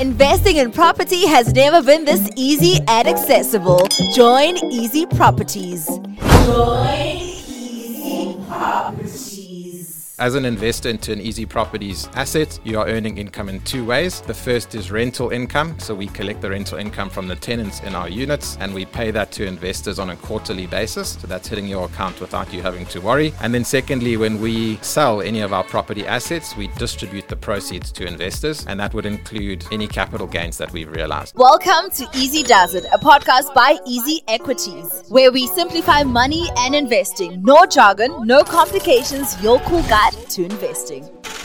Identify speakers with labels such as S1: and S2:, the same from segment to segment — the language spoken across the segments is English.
S1: Investing in property has never been this easy and accessible. Join Easy Properties. Join
S2: As an investor into an Easy Properties asset, you are earning income in two ways. The first is rental income. So we collect the rental income from the tenants in our units and we pay that to investors on a quarterly basis. So that's hitting your account without you having to worry. And then secondly, when we sell any of our property assets, we distribute the proceeds to investors and that would include any capital gains that we've realized.
S1: Welcome to Easy Does It, a podcast by Easy Equities, where we simplify money and investing. No jargon, no complications, your cool guide to investing.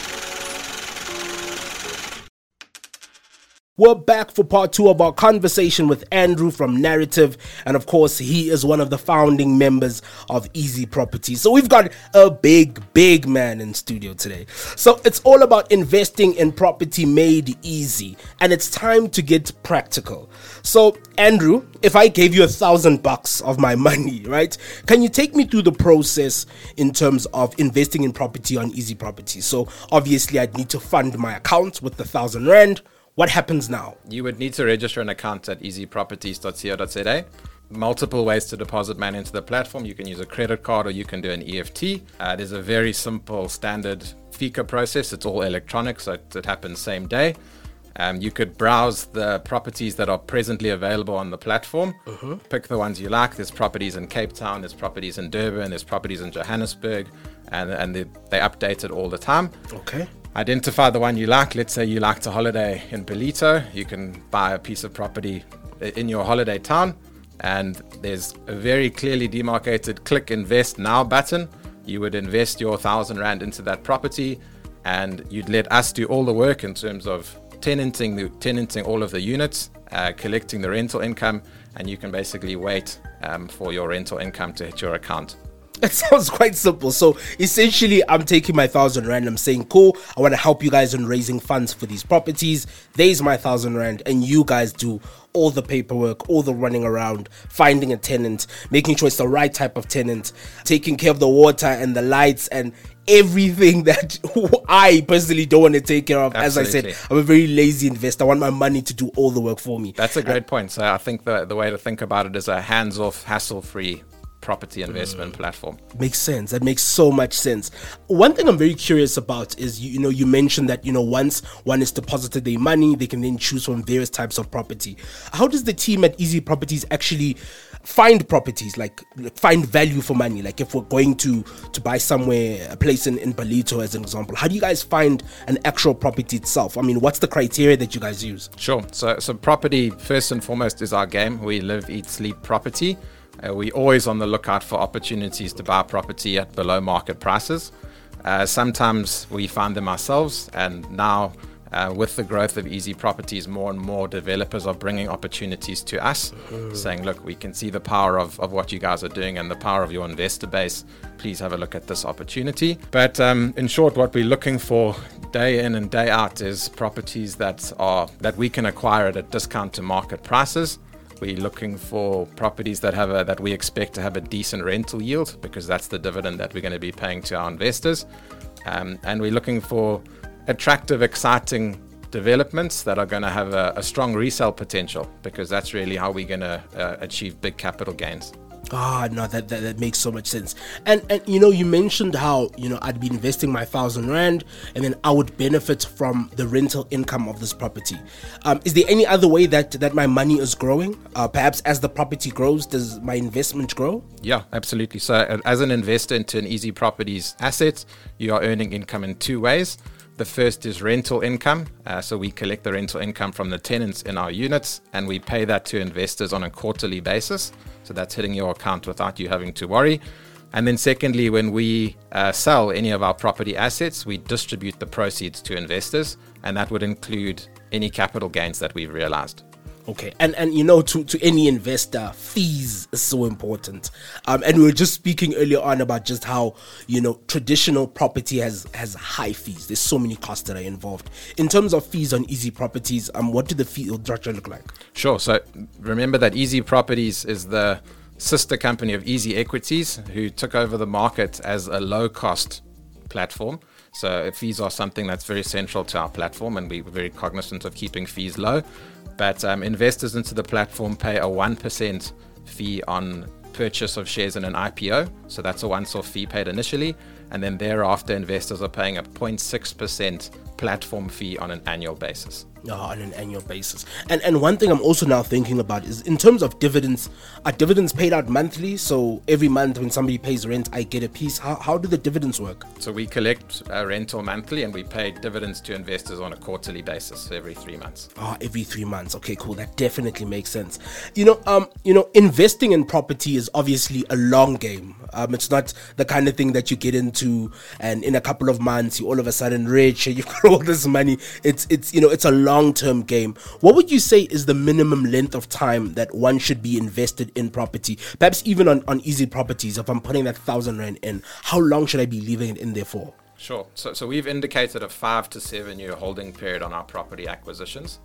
S3: We're back for part two of our conversation with Andrew from Narrative. And of course, he is one of the founding members of Easy Property. So we've got a big, big man in studio today. So it's all about investing in property made easy. And it's time to get practical. So, Andrew, if I gave you a thousand bucks of my money, right? Can you take me through the process in terms of investing in property on Easy Property? So obviously, I'd need to fund my account with the thousand rand what happens now?
S2: You would need to register an account at easyproperties.co.za. Multiple ways to deposit money into the platform. You can use a credit card or you can do an EFT. Uh, there's a very simple standard FICA process. It's all electronic, so it, it happens same day. Um, you could browse the properties that are presently available on the platform. Uh-huh. Pick the ones you like. There's properties in Cape Town, there's properties in Durban, there's properties in Johannesburg, and, and they, they update it all the time.
S3: Okay
S2: identify the one you like. Let's say you like to holiday in Ballito. You can buy a piece of property in your holiday town, and there's a very clearly demarcated click invest now button. You would invest your thousand rand into that property, and you'd let us do all the work in terms of tenanting the, tenanting all of the units, uh, collecting the rental income, and you can basically wait um, for your rental income to hit your account.
S3: It sounds quite simple. So essentially, I'm taking my thousand rand. I'm saying, cool, I want to help you guys in raising funds for these properties. There's my thousand rand, and you guys do all the paperwork, all the running around, finding a tenant, making sure it's the right type of tenant, taking care of the water and the lights and everything that I personally don't want to take care of. Absolutely. As I said, I'm a very lazy investor. I want my money to do all the work for me.
S2: That's a uh, great point. So I think the, the way to think about it is a hands off, hassle free property investment mm. platform.
S3: Makes sense. That makes so much sense. One thing I'm very curious about is you, you know you mentioned that you know once one is deposited their money, they can then choose from various types of property. How does the team at Easy Properties actually find properties like find value for money like if we're going to to buy somewhere a place in, in Ballito as an example how do you guys find an actual property itself i mean what's the criteria that you guys use
S2: sure so so property first and foremost is our game we live eat sleep property uh, we're always on the lookout for opportunities to buy property at below market prices. Uh, sometimes we find them ourselves, and now uh, with the growth of easy properties, more and more developers are bringing opportunities to us, mm. saying, Look, we can see the power of, of what you guys are doing and the power of your investor base. Please have a look at this opportunity. But um, in short, what we're looking for day in and day out is properties that are that we can acquire at a discount to market prices we're looking for properties that have a, that we expect to have a decent rental yield because that's the dividend that we're going to be paying to our investors. Um, and we're looking for attractive, exciting developments that are going to have a, a strong resale potential because that's really how we're going to uh, achieve big capital gains.
S3: Ah, no, that, that that makes so much sense. And and you know, you mentioned how you know I'd be investing my thousand rand, and then I would benefit from the rental income of this property. Um, is there any other way that that my money is growing? Uh, perhaps as the property grows, does my investment grow?
S2: Yeah, absolutely. So, uh, as an investor into an Easy Properties asset, you are earning income in two ways. The first is rental income. Uh, so we collect the rental income from the tenants in our units and we pay that to investors on a quarterly basis. So that's hitting your account without you having to worry. And then, secondly, when we uh, sell any of our property assets, we distribute the proceeds to investors, and that would include any capital gains that we've realized.
S3: Okay, and and you know, to to any investor, fees is so important. Um, and we were just speaking earlier on about just how you know traditional property has has high fees. There's so many costs that are involved. In terms of fees on Easy Properties, um, what do the fee structure look like?
S2: Sure. So remember that Easy Properties is the sister company of Easy Equities, who took over the market as a low cost platform. So fees are something that's very central to our platform, and we're very cognizant of keeping fees low. But um, investors into the platform pay a 1% fee on purchase of shares in an IPO. So that's a once off fee paid initially. And then thereafter, investors are paying a 0.6% platform fee on an annual basis.
S3: Oh, on an annual basis. And and one thing I'm also now thinking about is in terms of dividends, are dividends paid out monthly? So every month when somebody pays rent, I get a piece. How, how do the dividends work?
S2: So we collect uh, rental monthly and we pay dividends to investors on a quarterly basis every three months.
S3: Ah, every three months. Okay, cool. That definitely makes sense. You know, um, you know, investing in property is obviously a long game. Um, it's not the kind of thing that you get into and in a couple of months you all of a sudden rich and you've got all this money. It's it's you know it's a long term game. What would you say is the minimum length of time that one should be invested in property? Perhaps even on, on easy properties, if I'm putting that thousand rand in, how long should I be leaving it in there for?
S2: Sure. So, so we've indicated a five to seven year holding period on our property acquisitions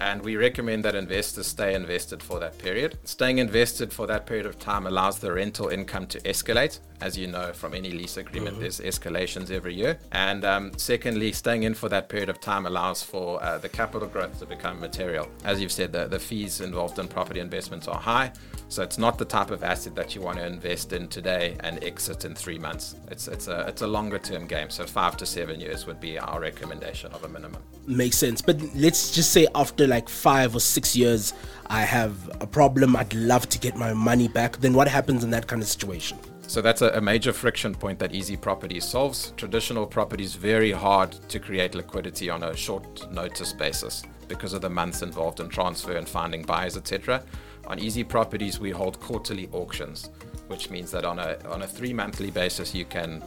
S2: and we recommend that investors stay invested for that period. Staying invested for that period of time allows the rental income to escalate. As you know from any lease agreement, mm-hmm. there's escalations every year. And um, secondly, staying in for that period of time allows for uh, the capital growth to become material. As you've said, the, the fees involved in property investments are high. So it's not the type of asset that you want to invest in today and exit in three months. It's it's a it's a longer term game. So five to seven years would be our recommendation of a minimum.
S3: Makes sense. But let's just say after like five or six years, I have a problem. I'd love to get my money back. Then what happens in that kind of situation?
S2: So that's a, a, major friction point that Easy Properties solves. Traditional properties very hard to create liquidity on a short notice basis because of the months involved in transfer and finding buyers, etc. On Easy Properties, we hold quarterly auctions, which means that on a on a three monthly basis, you can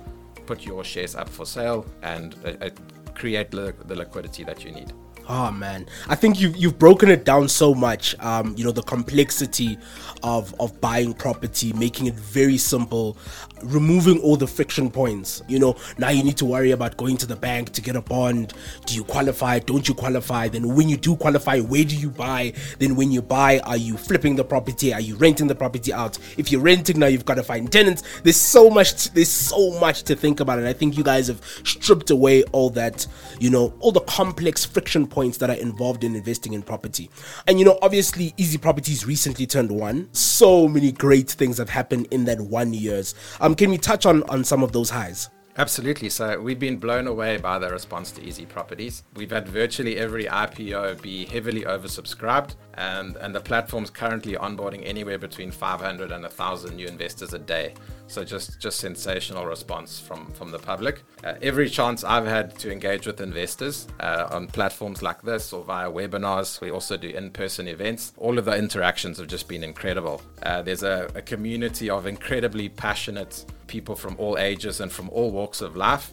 S2: put your shares up for sale and uh, uh, create li- the liquidity that you need.
S3: Oh man, I think you've you've broken it down so much. Um, you know the complexity of of buying property, making it very simple, removing all the friction points. You know now you need to worry about going to the bank to get a bond. Do you qualify? Don't you qualify? Then when you do qualify, where do you buy? Then when you buy, are you flipping the property? Are you renting the property out? If you're renting now, you've got to find tenants. There's so much. There's so much to think about, and I think you guys have stripped away all that. You know all the complex friction points that are involved in investing in property. And you know, obviously, Easy Properties recently turned one. So many great things have happened in that one years. Um, can we touch on on some of those highs?
S2: Absolutely. So we've been blown away by the response to Easy Properties. We've had virtually every IPO be heavily oversubscribed, and, and the platform's currently onboarding anywhere between 500 and 1,000 new investors a day. So just just sensational response from from the public. Uh, every chance I've had to engage with investors uh, on platforms like this or via webinars, we also do in-person events. All of the interactions have just been incredible. Uh, there's a, a community of incredibly passionate people from all ages and from all walks of life.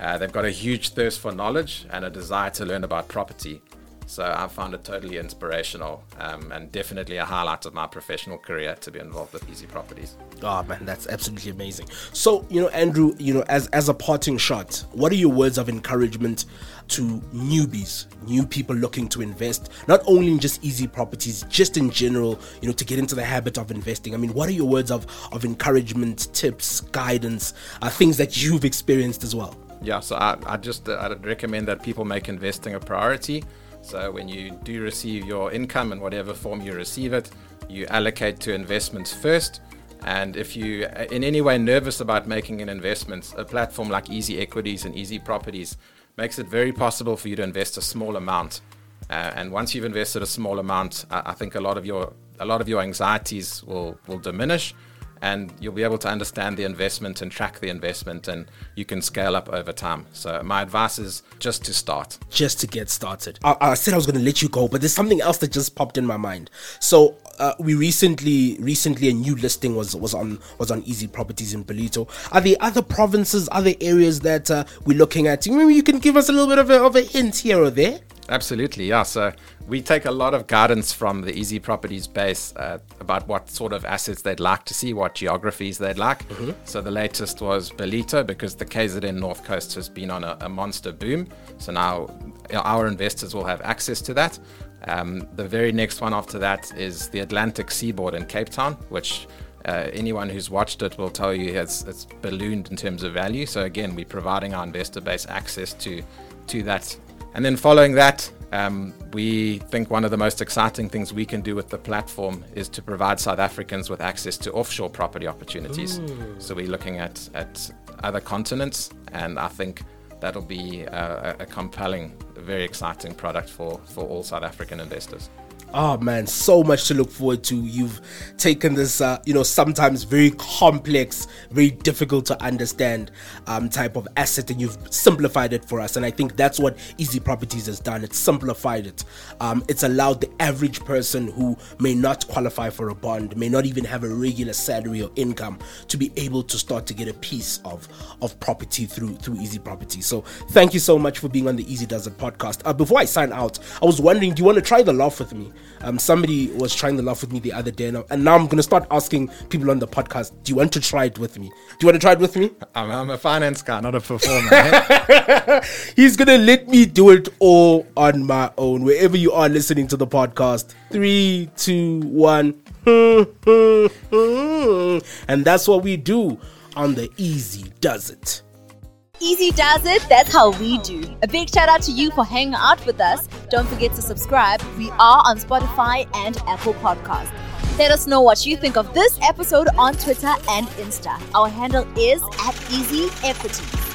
S2: Uh, they've got a huge thirst for knowledge and a desire to learn about property. So I found it totally inspirational um, and definitely a highlight of my professional career to be involved with Easy Properties.
S3: Oh man, that's absolutely amazing. So you know, Andrew, you know, as as a parting shot, what are your words of encouragement to newbies, new people looking to invest, not only in just Easy Properties, just in general, you know, to get into the habit of investing? I mean, what are your words of of encouragement, tips, guidance, uh, things that you've experienced as well?
S2: Yeah, so I, I just uh, I'd recommend that people make investing a priority. So when you do receive your income in whatever form you receive it, you allocate to investments first. And if you in any way nervous about making an investment, a platform like Easy Equities and Easy Properties makes it very possible for you to invest a small amount. Uh, and once you've invested a small amount, I, I think a lot of your a lot of your anxieties will will diminish and you'll be able to understand the investment and track the investment and you can scale up over time. So my advice is just to start.
S3: Just to get started. I, I said I was going to let you go, but there's something else that just popped in my mind. So uh, we recently recently a new listing was was on was on Easy Properties in Ballito. Are there other provinces, other areas that uh, we're looking at? Maybe you can give us a little bit of a, of a hint here or there.
S2: Absolutely, yeah. So we take a lot of guidance from the Easy Properties base uh, about what sort of assets they'd like to see, what geographies they'd like. Mm-hmm. So the latest was Ballito because the KZN North Coast has been on a, a monster boom. So now our investors will have access to that. Um, the very next one after that is the Atlantic Seaboard in Cape Town, which uh, anyone who's watched it will tell you it's, it's ballooned in terms of value. So again, we're providing our investor base access to to that. And then following that, um, we think one of the most exciting things we can do with the platform is to provide South Africans with access to offshore property opportunities. Ooh. So we're looking at, at other continents, and I think that'll be a, a compelling, very exciting product for, for all South African investors.
S3: Oh man, so much to look forward to. You've taken this, uh, you know, sometimes very complex, very difficult to understand um, type of asset, and you've simplified it for us. And I think that's what Easy Properties has done. It's simplified it. Um, it's allowed the average person who may not qualify for a bond, may not even have a regular salary or income, to be able to start to get a piece of of property through through Easy Properties. So thank you so much for being on the Easy Does It podcast. Uh, before I sign out, I was wondering, do you want to try the laugh with me? Um, somebody was trying to laugh with me the other day, and, and now I'm going to start asking people on the podcast, do you want to try it with me? Do you want to try it with me?
S2: I'm, I'm a finance guy, not a performer. eh?
S3: He's going to let me do it all on my own. Wherever you are listening to the podcast, three, two, one. and that's what we do on the Easy Does It.
S1: Easy does it, that's how we do. A big shout out to you for hanging out with us. Don't forget to subscribe. We are on Spotify and Apple Podcast. Let us know what you think of this episode on Twitter and Insta. Our handle is at Easy Equities.